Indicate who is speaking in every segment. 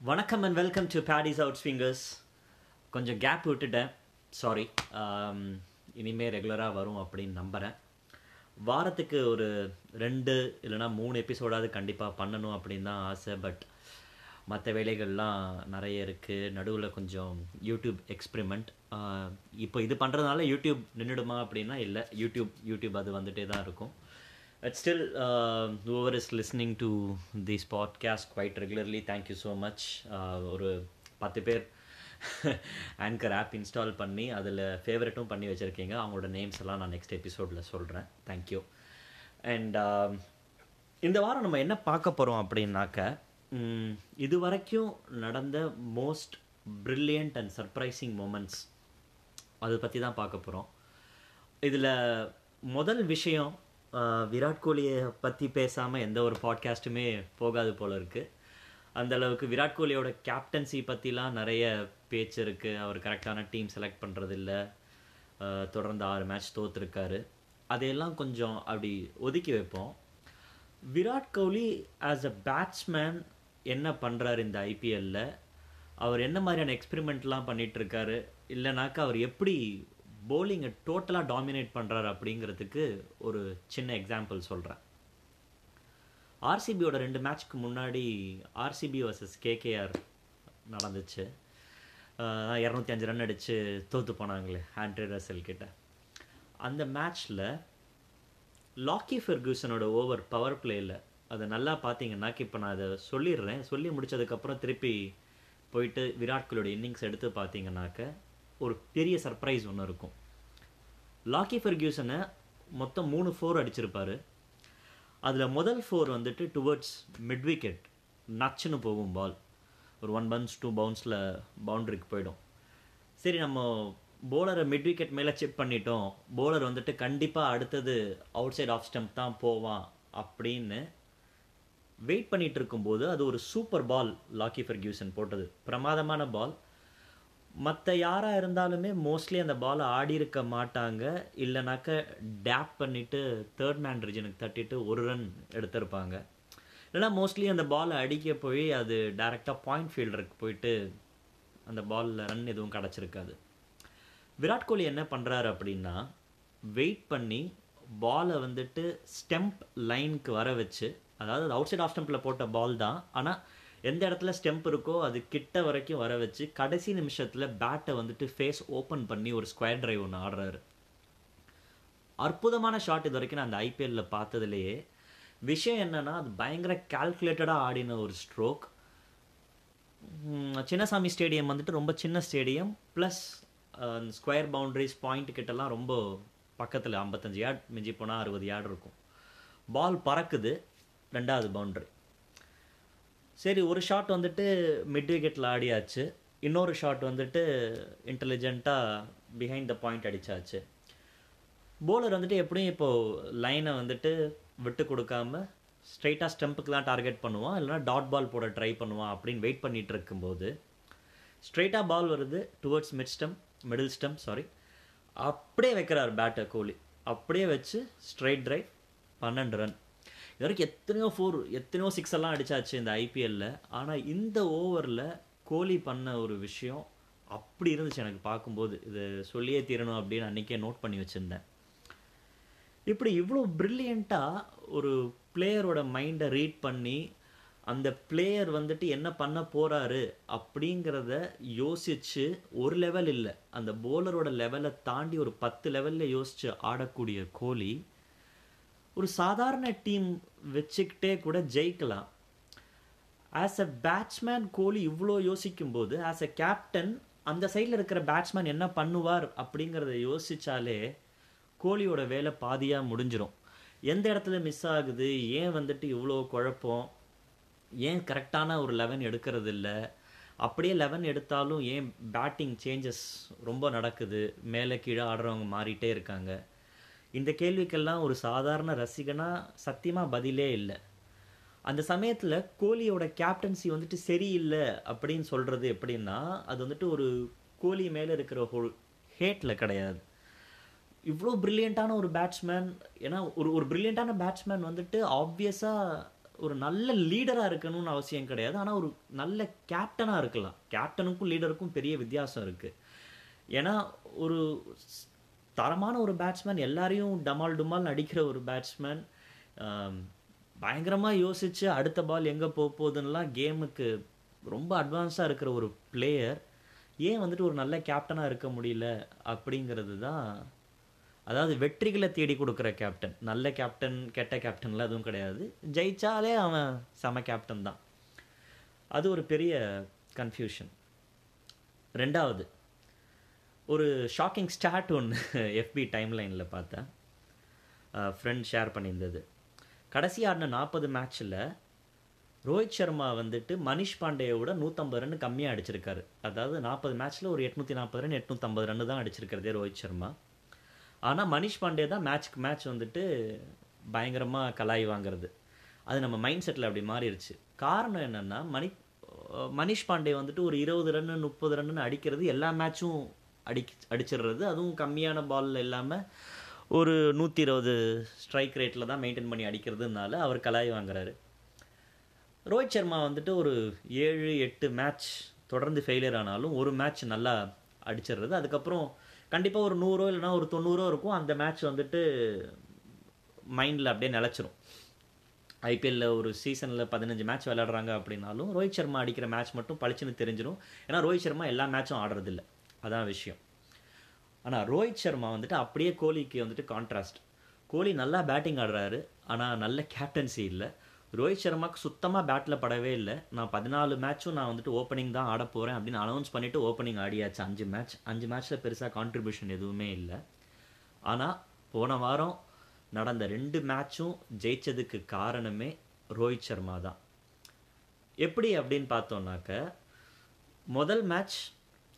Speaker 1: வணக்கம் and welcome to Paddy's out fingers கொஞ்சம் gap விட்டுட்டேன். சாரி இனிமேல் ரெகுலராக வரும் அப்படின்னு நம்புகிறேன் வாரத்துக்கு ஒரு ரெண்டு இல்லைனா மூணு எபிசோடாவது கண்டிப்பாக பண்ணணும் அப்படின்னு தான் ஆசை. பட் மற்ற வேலைகள்லாம் நிறைய இருக்குது நடுவில் கொஞ்சம் யூடியூப் எக்ஸ்பெரிமெண்ட் uh, இப்போ இது பண்ணுறதுனால யூடியூப் நின்றுடுமா அப்படின்னா இல்லை. யூடியூப் யூடியூப் அது வந்துகிட்டே தான் இருக்கும். And still uh, whoever is listening to this podcast quite regularly regularly you so much uh, ஒரு பத்து பேர் ஆங்கர் ஆப் இன்ஸ்டால் பண்ணி அதில் ஃபேவரட்டும் பண்ணி வச்சுருக்கீங்க. அவங்களோட நேம்ஸ் எல்லாம் நான் நெக்ஸ்ட் எபிசோடில் சொல்கிறேன் தேங்க்யூ அண்ட் இந்த வாரம் நம்ம என்ன பார்க்க போகிறோம் அப்படின்னாக்க இது வரைக்கும் நடந்த most brilliant and surprising moments அதை பற்றி தான் பார்க்க போகிறோம் இதில் முதல் விஷயம் விராட் கோலியை பற்றி பேசாமல் எந்த ஒரு பாட்காஸ்ட்டுமே போகாது போல இருக்குது அந்த அளவுக்கு விராட் கோலியோட கேப்டன்சி பற்றிலாம் நிறைய பேச்சு இருக்குது அவர் கரெக்டான டீம் செலக்ட் பண்ணுறதில்ல தொடர்ந்து ஆறு மேட்ச் தோற்றுருக்காரு அதையெல்லாம் கொஞ்சம் அப்படி ஒதுக்கி வைப்போம். Virat Kohli as a batsman என்ன பண்ணுறாரு இந்த ஐபிஎல்லில் அவர் என்ன மாதிரியான எக்ஸ்பெரிமெண்ட்லாம் பண்ணிகிட்ருக்காரு இல்லைனாக்கா அவர் எப்படி போலிங்கை டோட்டலாக டாமினேட் பண்ணுறாரு அப்படிங்கிறதுக்கு ஒரு சின்ன எக்ஸாம்பிள் சொல்கிறேன் ஆர்சிபியோட ரெண்டு மேட்ச்க்கு முன்னாடி ஆர்சிபி வர்சஸ் கேகேஆர் நடந்துச்சு. இரநூத்தி அஞ்சு ரன் அடித்து தோற்று போனாங்களே ஆண்ட்ரே ரசல் கிட்ட. அந்த மேட்ச்சில் லாக்கி ஃபெர்கூசனோட ஓவர் பவர் பிளேயில் அதை நல்லா பார்த்தீங்கன்னாக்க இப்போ நான் அதை சொல்லிடுறேன். சொல்லி முடிச்சதுக்கப்புறம் திருப்பி போயிட்டு விராட் கோலியோட இன்னிங்ஸ் எடுத்து பார்த்தீங்கன்னாக்க ஒரு பெரிய சர்ப்ரைஸ் ஒன்று இருக்கும். லாக்கி ஃபெர்கியூசனை மொத்தம் மூணு ஃபோர் அடிச்சிருப்பார். அதில் முதல் ஃபோர் வந்துட்டு டுவர்ட்ஸ் மிட் விக்கெட் நச்சுன்னு போகும் பால் ஒரு ஒன் பவுன்ஸ் டூ பவுன்ஸில் பவுண்டரிக்கு போயிடும். சரி நம்ம போலரை மிட் விக்கெட் மேலே செக் பண்ணிட்டோம். போலர் வந்துட்டு கண்டிப்பாக அடுத்தது அவுட் சைட் ஆஃப் ஸ்டம்ப் தான் போவான் அப்படின்னு வெயிட் பண்ணிகிட்டு இருக்கும்போது அது ஒரு சூப்பர் பால் லாக்கி ஃபெர்கியூசன் போட்டது. பிரமாதமான பால் மற்ற யாராக இருந்தாலுமே மோஸ்ட்லி அந்த பாலை ஆடி இருக்க மாட்டாங்க. இல்லைனாக்க டேப் பண்ணிவிட்டு தேர்ட் மேன் ரிஜனுக்கு தட்டிட்டு ஒரு ரன் எடுத்திருப்பாங்க. இல்லைனா மோஸ்ட்லி அந்த பாலை அடிக்க போய் அது டைரெக்டாக பாயிண்ட் ஃபீல்டருக்கு போயிட்டு அந்த பாலில் ரன் எதுவும் கிடச்சிருக்காது. விராட் கோலி என்ன பண்ணுறாரு அப்படின்னா வெயிட் பண்ணி பாலை வந்துட்டு ஸ்டெம்ப் லைனுக்கு வர வச்சு அதாவது அவுட் சைட் ஆஃப் ஸ்டெம்பில் போட்ட பால் தான். ஆனால் எந்த இடத்துல ஸ்டெம்ப் இருக்கோ அது கிட்ட வரைக்கும் வர வச்சு கடைசி நிமிஷத்தில் பேட்டை வந்துட்டு ஃபேஸ் ஓப்பன் பண்ணி ஒரு ஸ்கொயர் ட்ரைவ் ஒன்று ஆடுறாரு. அற்புதமான ஷாட் இது வரைக்கும் நான் அந்த ஐபிஎல்ல பார்த்ததுலேயே. விஷயம் என்னன்னா அது பயங்கர கால்குலேட்டடாக ஆடின ஒரு ஸ்ட்ரோக் சின்னசாமி ஸ்டேடியம் வந்துட்டு ரொம்ப சின்ன stadium plus square boundaries point கிட்டலாம் ரொம்ப பக்கத்தில் ஐம்பத்தஞ்சு யார்ட் மிஞ்சி போனால் அறுபது யார்டு இருக்கும். பால் பறக்குது ரெண்டாவது பவுண்ட்ரி சரி ஒரு ஷாட் வந்துட்டு மிட் விக்கெட்டில் ஆடியாச்சு. இன்னொரு ஷாட் வந்துட்டு இன்டெலிஜென்ட்டாக பிஹைண்ட் த பாயிண்ட் அடிச்சாச்சு. போலர் வந்துட்டு எப்படியும் இப்போது லைனை வந்துட்டு விட்டு கொடுக்காம ஸ்ட்ரைட்டாக ஸ்டெம்புக்கு தான் டார்கெட் பண்ணுவான் இல்லைனா டாட் பால் போட ட்ரை பண்ணுவான் அப்படின்னு வெயிட் பண்ணிகிட்டு இருக்கும்போது ஸ்ட்ரைட்டாக பால் வருது towards mid stump middle stump sorry அப்படியே வைக்கிறார் பேட்டை கோலி. அப்படியே வச்சு ஸ்ட்ரைட் ட்ரைவ் பன்னெண்டு ரன் இது வரைக்கும் எத்தனையோ ஃபோர் எத்தனையோ சிக்ஸ் எல்லாம் அடித்தாச்சு இந்த ஐபிஎல்லில் ஆனால் இந்த ஓவரில் கோலி பண்ண ஒரு விஷயம் அப்படி இருந்துச்சு எனக்கு பார்க்கும்போது. இது சொல்லியே தீரணும் அப்படின்னு அன்றைக்கே நோட் பண்ணி வச்சுருந்தேன். இப்படி இவ்வளோ ப்ரில்லியண்ட்டாக ஒரு பிளேயரோட மைண்டை ரீட் பண்ணி அந்த பிளேயர் வந்துட்டு என்ன பண்ண போகிறாரு அப்படிங்கிறத யோசிச்சு ஒரு லெவல் இல்லை. அந்த போலரோட லெவலை தாண்டி ஒரு பத்து லெவலில் யோசித்து ஆடக்கூடிய கோலி ஒரு சாதாரண டீம் வச்சுக்கிட்டே கூட ஜெயிக்கலாம். ஆஸ் அ பேட்ஸ்மேன் கோலி இவ்வளோ யோசிக்கும்போது ஆஸ் அ கேப்டன் அந்த சைடில் இருக்கிற பேட்ஸ்மேன் என்ன பண்ணுவார் அப்படிங்கிறத யோசிச்சாலே கோலியோட வேலை பாதியாக முடிஞ்சிடும் எந்த இடத்துல மிஸ் ஆகுது ஏன் வந்துட்டு இவ்வளோ குழப்பம் ஏன் கரெக்டான ஒரு லெவன் எடுக்கிறது இல்லை அப்படியே லெவன் எடுத்தாலும் ஏன் பேட்டிங் சேஞ்சஸ் ரொம்ப நடக்குது மேலே கீழே ஆடுறவங்க மாறிட்டே இருக்காங்க. இந்த கேள்விக்கெல்லாம் ஒரு சாதாரண ரசிகனாக சத்தியமாக பதிலே இல்லை. அந்த சமயத்தில் கோலியோட கேப்டன்சி வந்துட்டு சரியில்லை அப்படின்னு சொல்கிறது எப்படின்னா அது வந்துட்டு ஒரு கோலி மேலே இருக்கிற ஹோ ஹேட்டில் கிடையாது. இவ்வளோ ப்ரில்லியண்ட்டான ஒரு பேட்ஸ்மேன் ஏன்னா ஒரு ஒரு ப்ரில்லியண்ட்டான பேட்ஸ்மேன் வந்துட்டு ஆப்வியஸாக ஒரு நல்ல லீடராக இருக்கணும்னு அவசியம் கிடையாது. ஆனால் ஒரு நல்ல கேப்டனாக இருக்கலாம். கேப்டனுக்கும் லீடருக்கும் பெரிய வித்தியாசம் இருக்குது ஏன்னா ஒரு தரமான ஒரு பேட்ஸ்மேன் எல்லாரையும் டமால் டுமால் அடிக்கிற ஒரு பேட்ஸ்மேன் பயங்கரமாக யோசித்து அடுத்த பால் எங்கே போக போகுதுன்னெலாம் கேமுக்கு ரொம்ப அட்வான்ஸாக இருக்கிற ஒரு பிளேயர் ஏன் வந்துட்டு ஒரு நல்ல கேப்டனாக இருக்க முடியல அப்படிங்கிறது தான் அதாவது வெற்றிகளை தேடி கொடுக்குற கேப்டன் நல்ல கேப்டன் கெட்ட கேப்டன்லாம் எதுவும் கிடையாது. ஜெயிச்சாலே அவன் செம கேப்டன் தான். அது ஒரு பெரிய கன்ஃபியூஷன் ரெண்டாவது ஒரு ஷாக்கிங் ஸ்டார்ட் ஒன்று எஃபி டைம்லைனில் பார்த்தேன். ஃப்ரெண்ட் ஷேர் பண்ணியிருந்தது. கடைசி ஆடின நாற்பது மேட்ச்சில் ரோஹித் சர்மா வந்துட்டு மனிஷ் பாண்டேயோட நூற்றம்பது ரன் கம்மியாக அடிச்சிருக்காரு. அதாவது நாற்பது மேட்ச்சில் ஒரு எட்நூற்றி நாற்பது ரன் எட்நூற்றம்பது ரன் தான் அடிச்சிருக்கிறதே ரோஹித் சர்மா. ஆனால் மனிஷ் பாண்டே தான் மேட்ச்க்கு மேட்ச் வந்துட்டு பயங்கரமாக கலாய் வாங்குறது. அது நம்ம மைண்ட் செட்டில் அப்படி மாறிடுச்சு காரணம் என்னென்னா மணி மனிஷ் பாண்டே வந்துட்டு ஒரு இருபது ரன்னு முப்பது ரன்னு அடிக்கிறது எல்லா மேட்சும் அடி அடிச்சிடுறது. அதுவும் கம்மியான பாலில் இல்லாமல் ஒரு நூற்றி இருபது ஸ்ட்ரைக் ரேட்டில் தான் மெயின்டைன் பண்ணி அடிக்கிறதுனால அவர் கலாய் வாங்குறாரு. ரோஹித் சர்மா வந்துட்டு ஒரு ஏழு எட்டு மேட்ச் தொடர்ந்து ஃபெயிலியர் ஆனாலும் ஒரு மேட்ச் நல்லா அடிச்சிடுறது. அதுக்கப்புறம் கண்டிப்பாக ஒரு நூறோ இல்லைன்னா ஒரு தொண்ணூறோ இருக்கும். அந்த மேட்ச் வந்துட்டு மைண்டில் அப்படியே நிலச்சிரும். ஐபிஎல்ல ஒரு சீசனில் பதினஞ்சு மேட்ச் விளையாடுறாங்க அப்படின்னாலும் ரோஹித் சர்மா அடிக்கிற மேட்ச் மட்டும் பளிச்சுன்னு தெரிஞ்சிடும் ஏன்னா ரோஹித் சர்மா எல்லா மேட்சும் ஆடுறதில்ல. அதான் விஷயம். ஆனால் ரோஹித் சர்மா வந்துட்டு அப்படியே கோலிக்கு வந்துட்டு கான்ட்ராஸ்ட் கோலி நல்லா பேட்டிங் ஆடுறாரு ஆனால் நல்ல கேப்டன்சி இல்லை. ரோஹித் சர்மாக்கு சுத்தமாக பேட்டில் படவே இல்லை. நான் பதினாலு மேட்சும் நான் வந்துட்டு ஓப்பனிங் தான் ஆட போகிறேன் அப்படின்னு அனௌன்ஸ் பண்ணிவிட்டு ஓப்பனிங் ஆடியாச்சு. அஞ்சு மேட்ச் அஞ்சு மேட்ச்சில் பெருசாக கான்ட்ரிபியூஷன் எதுவுமே இல்லை. ஆனால் போன வாரம் நடந்த ரெண்டு மேட்சும் ஜெயித்ததுக்கு காரணமே ரோஹித் சர்மா தான். எப்படி அப்படின்னு பார்த்தோன்னாக்க முதல் மேட்ச்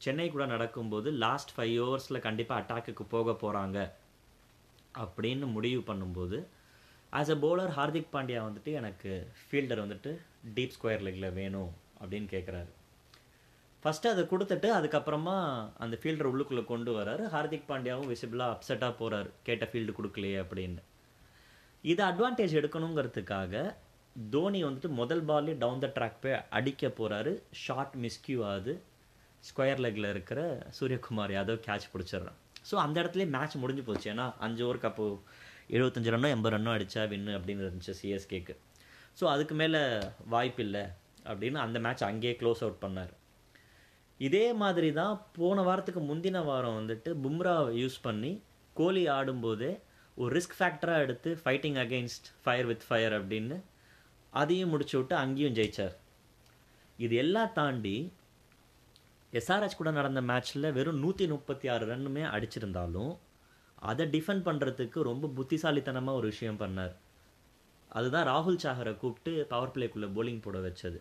Speaker 1: சென்னை கூட நடக்கும்போது லாஸ்ட் ஃபைவ் ஓவர்ஸில் கண்டிப்பாக அட்டாக்குக்கு போக போகிறாங்க அப்படின்னு முடிவு பண்ணும்போது as a bowler Hardik Pandya வந்துட்டு எனக்கு ஃபீல்டர் வந்துட்டு டீப் ஸ்கொயர் லெக்கில் வேணும் அப்படின்னு கேட்குறாரு ஃபஸ்ட்டு அதை கொடுத்துட்டு அதுக்கப்புறமா அந்த ஃபீல்டர் உள்ளுக்குள்ளே கொண்டு வராரு. ஹார்திக் பாண்டியாவும் விசிபிளாக அப்செட்டாக போகிறார் கேட்ட ஃபீல்டு கொடுக்கலையே அப்படின்னு. இதை அட்வான்டேஜ் எடுக்கணுங்கிறதுக்காக தோனி வந்துட்டு முதல் பால்லே டவுன் த ட்ராக் போய் அடிக்க போகிறாரு ஷார்ட் மிஸ்கியூ ஆகுது. ஸ்கொயர் லெக்கில் இருக்கிற சூரியகுமார் யாதவ் கேட்ச் பிடிச்சிடுறான். ஸோ அந்த இடத்துலயே மேட்ச் முடிஞ்சு போச்சு. ஏன்னா அஞ்சு ஓவருக்கு அப்போ எழுபத்தஞ்சு ரன்னோ எண்பது ரன்னோ அடித்தா வின்னு அப்படின்னு இருந்துச்சு சிஎஸ்கேக்கு ஸோ அதுக்கு மேலே வாய்ப்பு இல்லை அப்படின்னு அந்த மேட்ச் அங்கேயே க்ளோஸ் அவுட் பண்ணார். இதே மாதிரி தான் போன வாரத்துக்கு முந்தின வாரம் வந்துட்டு பும்ரா யூஸ் பண்ணி கோலி ஆடும்போதே ஒரு ரிஸ்க் ஃபேக்டராக எடுத்து fighting against fire with fire அப்படின்னு அதையும் முடிச்சு விட்டு அங்கேயும் ஜெயிச்சார். இது எல்லாம் தாண்டி எஸ்ஆர்ஹெச் கூட நடந்த மேட்ச்சில் வெறும் நூற்றி முப்பத்தி ஆறு ரன்னுமே அடிச்சிருந்தாலும் அதை டிஃபெண்ட் பண்ணுறதுக்கு ரொம்ப புத்திசாலித்தனமாக ஒரு விஷயம் பண்ணார். அதுதான் ராகுல் சாகரை கூப்பிட்டு பவர் பிளேக்குள்ளே போலிங் போட வச்சது.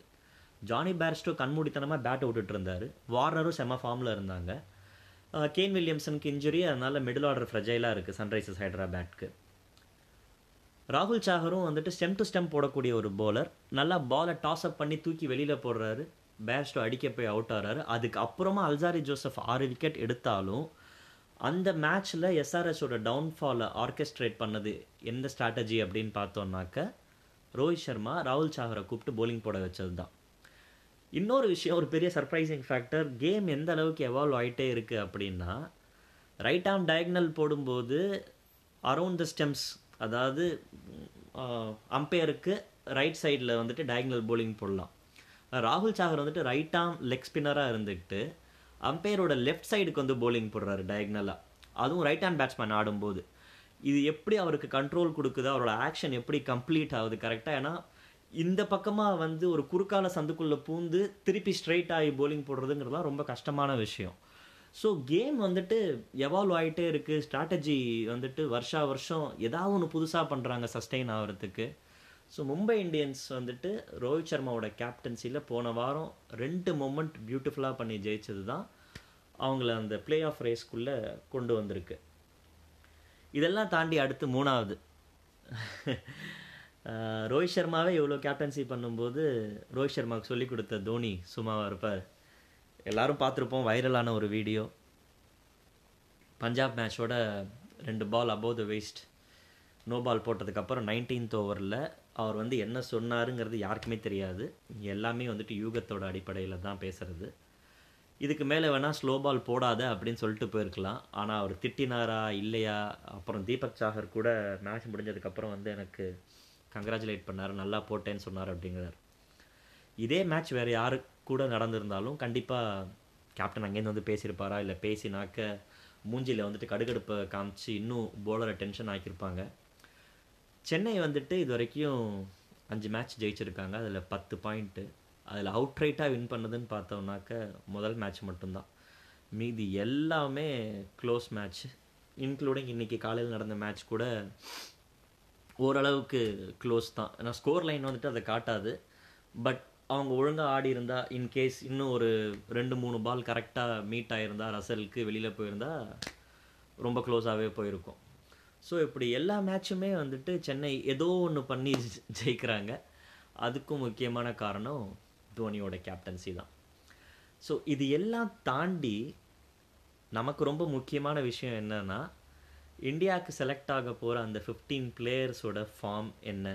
Speaker 1: ஜானி பேர்ஸ்டோ கண்மூடித்தனமாக பேட் விட்டுட்டு இருந்தார். வார்னரும் செம ஃபார்மில் இருந்தாங்க. கேன் வில்லியம்சனுக்கு இன்ஜுரி அதனால மிடில் ஆர்டர் ஃப்ரெஜைலாக இருக்குது சன்ரைசர்ஸ் ஹைதராபாத்க்கு ராகுல் சாகரும் வந்துட்டு ஸ்டெம் டு ஸ்டெம் போடக்கூடிய ஒரு பவுலர் நல்லா பாலை டாஸ் அப் பண்ணி தூக்கி வெளியில் போடுறாரு. பேஸ்டோ அடிக்க போய் அவுட் ஆகிறாரு அதுக்கு அப்புறமா அல்சாரி ஜோசப் ஆறு விக்கெட் எடுத்தாலும் அந்த மேட்ச்சில் எஸ்ஆர்எஸோட டவுன்ஃபாலை ஆர்கெஸ்ட்ரேட் பண்ணது எந்த ஸ்ட்ராட்டஜி அப்படின்னு பார்த்தோம்னாக்க ரோஹித் சர்மா ராகுல் சாகரை கூப்பிட்டு போலிங் போட வச்சது தான் இன்னொரு விஷயம் ஒரு பெரிய சர்ப்ரைசிங் ஃபேக்டர் கேம் எந்த அளவுக்கு எவால்வ் ஆகிட்டே இருக்குது அப்படின்னா ரைட் ஆம் டயக்னல் போடும்போது அரவுண்ட் த ஸ்டெம்ஸ் அதாவது அம்பையருக்கு ரைட் சைடில் வந்துட்டு டயக்னல் போலிங் போடலாம். ராகுல் சாகர் வந்துட்டு ரைட் ஆம் லெக் ஸ்பின்னராக இருந்துக்கிட்டு அம்பையரோட லெஃப்ட் சைடுக்கு வந்து போலிங் போடுறாரு டயக்னலாக அதுவும் ரைட் ஹேண்ட் பேட்ஸ்மேன் ஆடும்போது. இது எப்படி அவருக்கு கண்ட்ரோல் கொடுக்குது? அவரோட ஆக்ஷன் எப்படி கம்ப்ளீட் ஆகுது? கரெக்டாக ஏன்னா இந்த பக்கமாக வந்து ஒரு குறுக்கால சந்துக்குள்ளே பூந்து திருப்பி ஸ்ட்ரைட் ஆகி போலிங் போடுறதுங்கிறதுலாம் ரொம்ப கஷ்டமான விஷயம். ஸோ கேம் வந்துட்டு எவால்வ் ஆகிட்டே இருக்குது ஸ்ட்ராட்டஜி வந்துட்டு வருஷா வருஷம் ஏதாவது ஒன்று புதுசாக பண்ணுறாங்க சஸ்டெயின் ஆகிறதுக்கு. ஸோ மும்பை இந்தியன்ஸ் வந்துட்டு ரோஹித் சர்மாவோட கேப்டன்சியில் போன வாரம் ரெண்டு மொமெண்ட் பியூட்டிஃபுல்லாக பண்ணி ஜெயிச்சது தான் அவங்கள அந்த பிளே ஆஃப் ரேஸ்க்குள்ளே கொண்டு வந்திருக்கு. இதெல்லாம் தாண்டி அடுத்து மூணாவது. ரோஹித் சர்மாவே இவ்வளோ கேப்டன்சி பண்ணும்போது ரோஹித் சர்மாவுக்கு சொல்லி கொடுத்த தோனி சும்மாவாக இருப்பார். எல்லாரும் பார்த்துருப்போம் வைரலான ஒரு வீடியோ பஞ்சாப் மேட்சோட ரெண்டு ball above the waist no ball போட்டதுக்கப்புறம் நைன்டீன்த் ஓவரில் அவர் வந்து என்ன சொன்னாருங்கிறது யாருக்குமே தெரியாது. எல்லாமே வந்துட்டு யூகத்தோட அடிப்படையில் தான் பேசுறது. இதுக்கு மேலே வேணால் ஸ்லோ பால் போடாத அப்படின்னு சொல்லிட்டு போயிருக்கலாம். ஆனால் அவர் திட்டினாரா இல்லையா? அப்புறம் தீபக் சாகர் கூட மேட்ச் முடிஞ்சதுக்கப்புறம் வந்து எனக்கு கங்க்ராச்சுலேட் பண்ணார். நல்லா போட்டேன்னு சொன்னார் அப்படிங்கிறார். இதே மேட்ச் வேறு யாரு கூட நடந்திருந்தாலும் கண்டிப்பாக கேப்டன் அங்கேருந்து வந்து பேசியிருப்பாரா? இல்லை பேசினாக்க மூஞ்சியில் வந்துட்டு கடுகடுப்பை காமிச்சு இன்னும் போலரை டென்ஷன் ஆக்கியிருப்பாங்க. சென்னை வந்துட்டு இது வரைக்கும் அஞ்சு மேட்ச் ஜெயிச்சிருக்காங்க. அதில் பத்து பாயிண்ட்டு அதில் அவுட் ரைட்டாக வின் பண்ணதுன்னு பார்த்தோம்னாக்க முதல் மேட்ச் மட்டும்தான். மீதி எல்லாமே க்ளோஸ் மேட்ச் இன்க்ளூடிங் இன்றைக்கி காலையில் நடந்த மேட்ச் கூட ஓரளவுக்கு க்ளோஸ் தான். ஏன்னா ஸ்கோர் லைன் வந்துட்டு அதை காட்டாது. பட் அவங்க ஒழுங்காக ஆடி இருந்தால் இன்கேஸ் இன்னும் ஒரு ரெண்டு மூணு பால் கரெக்டாக மீட் ஆகிருந்தா ரசலுக்கு வெளியில் போயிருந்தால் ரொம்ப க்ளோஸாகவே போயிருக்கும். ஸோ இப்படி எல்லா மேட்சுமே வந்துட்டு சென்னை ஏதோ ஒன்று பண்ணி ஜெ- ஜெயிக்கிறாங்க. அதுக்கும் முக்கியமான காரணம் தோனியோட கேப்டன்சி தான். ஸோ இது எல்லாம் தாண்டி நமக்கு ரொம்ப முக்கியமான விஷயம் என்னன்னா இந்தியாவுக்கு செலக்ட் ஆக போகிற அந்த ஃபிஃப்டீன் பிளேயர்ஸோட ஃபார்ம் என்ன?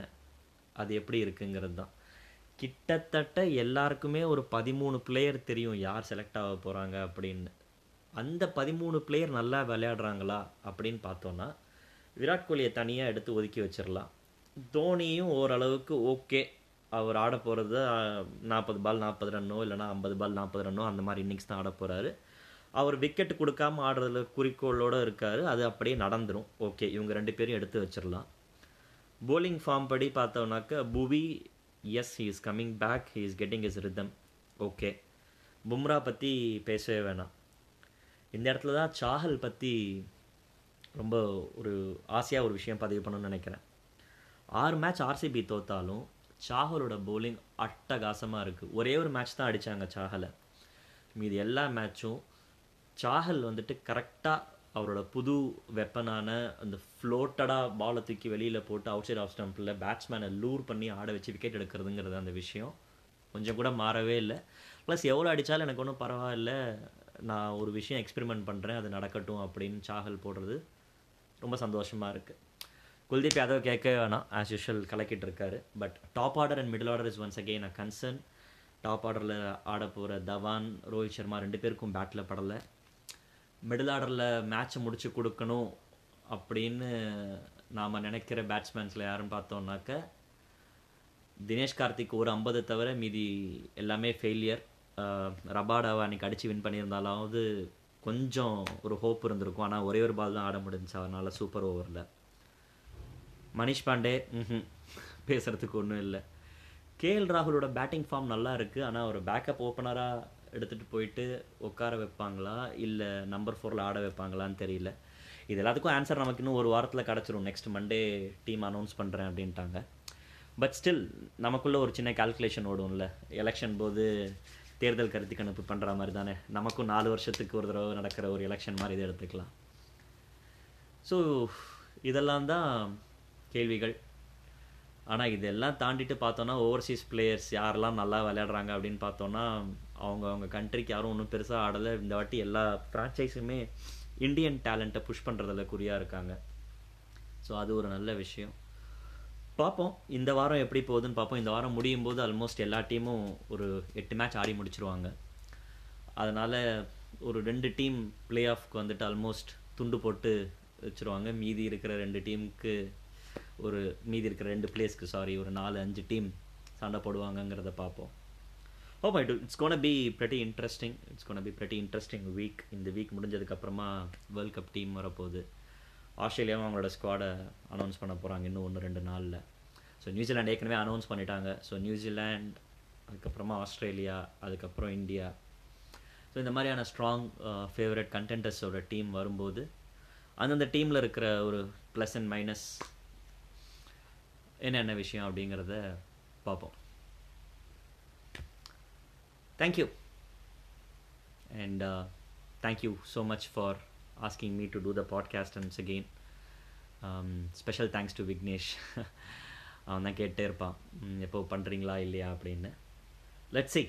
Speaker 1: அது எப்படி இருக்குங்கிறது தான். கிட்டத்தட்ட எல்லாருக்குமே ஒரு பதிமூணு பிளேயர் தெரியும் யார் செலக்ட் ஆக போகிறாங்க அப்படின்னு. அந்த பதிமூணு பிளேயர் நல்லா விளையாடுறாங்களா அப்படின்னு பார்த்தோன்னா விராட் கோலியை தனியாக எடுத்து ஒதுக்கி வச்சிடலாம் தோனியும் ஓரளவுக்கு ஓகே. அவர் ஆட போகிறது நாற்பது பால் நாற்பது ரன்னோ இல்லைனா ஐம்பது பால் நாற்பது ரன்னோ அந்த மாதிரி இன்னிங்ஸ் தான் ஆட போகிறாரு அவர் விக்கெட் கொடுக்காம ஆடுறதுல குறிக்கோளோட இருக்கார். அது அப்படியே நடந்துடும் ஓகே இவங்க ரெண்டு பேரும் எடுத்து வச்சிடலாம் போலிங் ஃபார்ம் படி பார்த்தோம்னாக்க Bhuvi is he is coming back he is getting is rhythm okay. Bumrah பற்றி பேசவே வேணாம். இந்த இடத்துல தான் சாஹல் பற்றி ரொம்ப ஒரு ஆசையாக ஒரு விஷயம் பதிவு பண்ணணும்னு நினைக்கிறேன். ஆறு மேட்ச் ஆர்சிபி தோத்தாலும் சாஹலோட போலிங் அட்டகாசமாக இருக்குது ஒரே ஒரு மேட்ச் தான் அடிச்சாங்க சாஹலை மீதி எல்லா மேட்சும் சாஹல் வந்துட்டு கரெக்டாக அவரோட புது வெப்பனான அந்த ஃப்ளோட்டடாக பாலை தூக்கி வெளியில் போட்டு அவுட் சைட் ஆஃப் ஸ்டம்பில் பேட்ஸ்மேனை லூர் பண்ணி ஆட வச்சு விக்கெட் எடுக்கிறதுங்கிறது அந்த விஷயம். கொஞ்சம் கூட மாறவே இல்லை. ப்ளஸ் எவ்வளோ அடித்தாலும் எனக்கு ஒன்றும் பரவாயில்ல. நான் ஒரு விஷயம் எக்ஸ்பெரிமெண்ட் பண்ணுறேன் அது நடக்கட்டும் அப்படின்னு சாகல் போடுறது. ரொம்ப சந்தோஷமாக இருக்குது குல்தீப் யாதவ் கேட்கவே வேணாம் ஆஸ் யூஷுவல் கலக்கிட்டு இருக்காரு but top order and middle order is once again a concern top ஆர்டரில் ஆட போகிற தவான் ரோஹித் சர்மா ரெண்டு பேருக்கும் பேட்டில் படலை. மிடில் ஆர்டரில் மேட்ச்சை முடிச்சு கொடுக்கணும் அப்படின்னு நாம் நினைக்கிற பேட்ஸ்மேன்ஸில் யாருன்னு பார்த்தோம்னாக்க தினேஷ் கார்த்திக் ஒரு ஐம்பது தவிர மீதி எல்லாமே ஃபெயிலியர் ரபாடாவை அன்னைக்கு அடித்து வின் பண்ணியிருந்தாலாவது கொஞ்சம் ஒரு ஹோப் இருந்திருக்கும். ஆனால் ஒரே ஒரு பால் தான் ஆட முடிஞ்சு. அவனால சூப்பர் ஓவரில் மனிஷ் பாண்டே பேசுகிறதுக்கு ஒன்றும் இல்லை. கேஎல் ராகுலோட பேட்டிங் ஃபார்ம் நல்லா இருக்குது ஆனால் ஒரு பேக்கப் ஓப்பனராக எடுத்துகிட்டு போயிட்டு உட்கார வைப்பாங்களா? இல்லை நம்பர் ஃபோரில் ஆட வைப்பாங்களான்னு தெரியல. இது எல்லாத்துக்கும் ஆன்சர் நமக்கு இன்னும் ஒரு வாரத்தில் கிடச்சிரும். நெக்ஸ்ட் மண்டே டீம் அனௌன்ஸ் பண்ணுறேன் அப்படின்ட்டாங்க. பட் ஸ்டில் நமக்குள்ளே ஒரு சின்ன கால்குலேஷன் ஓடும்ல. எலெக்ஷன் போது தேர்தல் கருத்து கணிப்பு பண்ணுற மாதிரி தானே. நமக்கும் நாலு வருஷத்துக்கு ஒரு தடவை நடக்கிற ஒரு எலெக்ஷன் மாதிரி இதை எடுத்துக்கலாம். ஸோ இதெல்லாம் தான் கேள்விகள். ஆனால் இதெல்லாம் தாண்டிட்டு பார்த்தோன்னா ஓவர்சீஸ் பிளேயர்ஸ் யாரெல்லாம் நல்லா விளையாடுறாங்க அப்படின்னு பார்த்தோன்னா அவங்க அவங்க கண்ட்ரிக்கு யாரும் ஒன்றும் பெருசாக ஆடலை. இந்த வாட்டி எல்லா ஃப்ரான்ச்சைஸுமே இந்தியன் டேலண்ட்டை புஷ் பண்ணுறதுல குறியாக இருக்காங்க. ஸோ அது ஒரு நல்ல விஷயம். பார்ப்போம். இந்த வாரம் எப்படி போகுதுன்னு பார்ப்போம். இந்த வாரம் முடியும் போது ஆல்மோஸ்ட் எல்லா டீமும் ஒரு எட்டு மேட்ச் ஆடி முடிச்சிருவாங்க. அதனால் ஒரு ரெண்டு டீம் பிளே ஆஃப்க்கு வந்துட்டு ஆல்மோஸ்ட் துண்டு போட்டு வச்சுருவாங்க. மீதி இருக்கிற ரெண்டு டீமுக்கு ஒரு மீதி இருக்கிற ரெண்டு பிளேஸ்க்கு சாரி ஒரு நாலு அஞ்சு டீம் சண்டை போடுவாங்கங்கிறத பார்ப்போம். Oh my to it's gonna be pretty interesting it's gonna be pretty interesting week இந்த வீக் முடிஞ்சதுக்கப்புறமா வேர்ல்ட் கப் டீம் வரப்போகுது. ஆஸ்திரேலியாவும் அவங்களோட ஸ்குவாடை அனௌன்ஸ் பண்ண போகிறாங்க இன்னும் ஒன்று ரெண்டு நாளில். ஸோ நியூசிலாண்ட் ஏற்கனவே அனௌன்ஸ் பண்ணிட்டாங்க. ஸோ நியூசிலாண்ட் அதுக்கப்புறமா ஆஸ்திரேலியா அதுக்கப்புறம் இந்தியா. ஸோ இந்த மாதிரியான ஸ்ட்ராங் ஃபேவரட் கண்டென்டர்ஸோட டீம் வரும்போது அந்தந்த டீமில் இருக்கிற ஒரு ப்ளஸ் அண்ட் மைனஸ் என்னென்ன விஷயம் அப்படிங்கிறத பார்ப்போம். Thank you and thank you so much for asking me to do the podcast once again special thanks to Vignesh அவன் தான் கேட்டே இருப்பான். ம், எப்போ பண்ணுறீங்களா இல்லையா? அப்படின்னு. Let see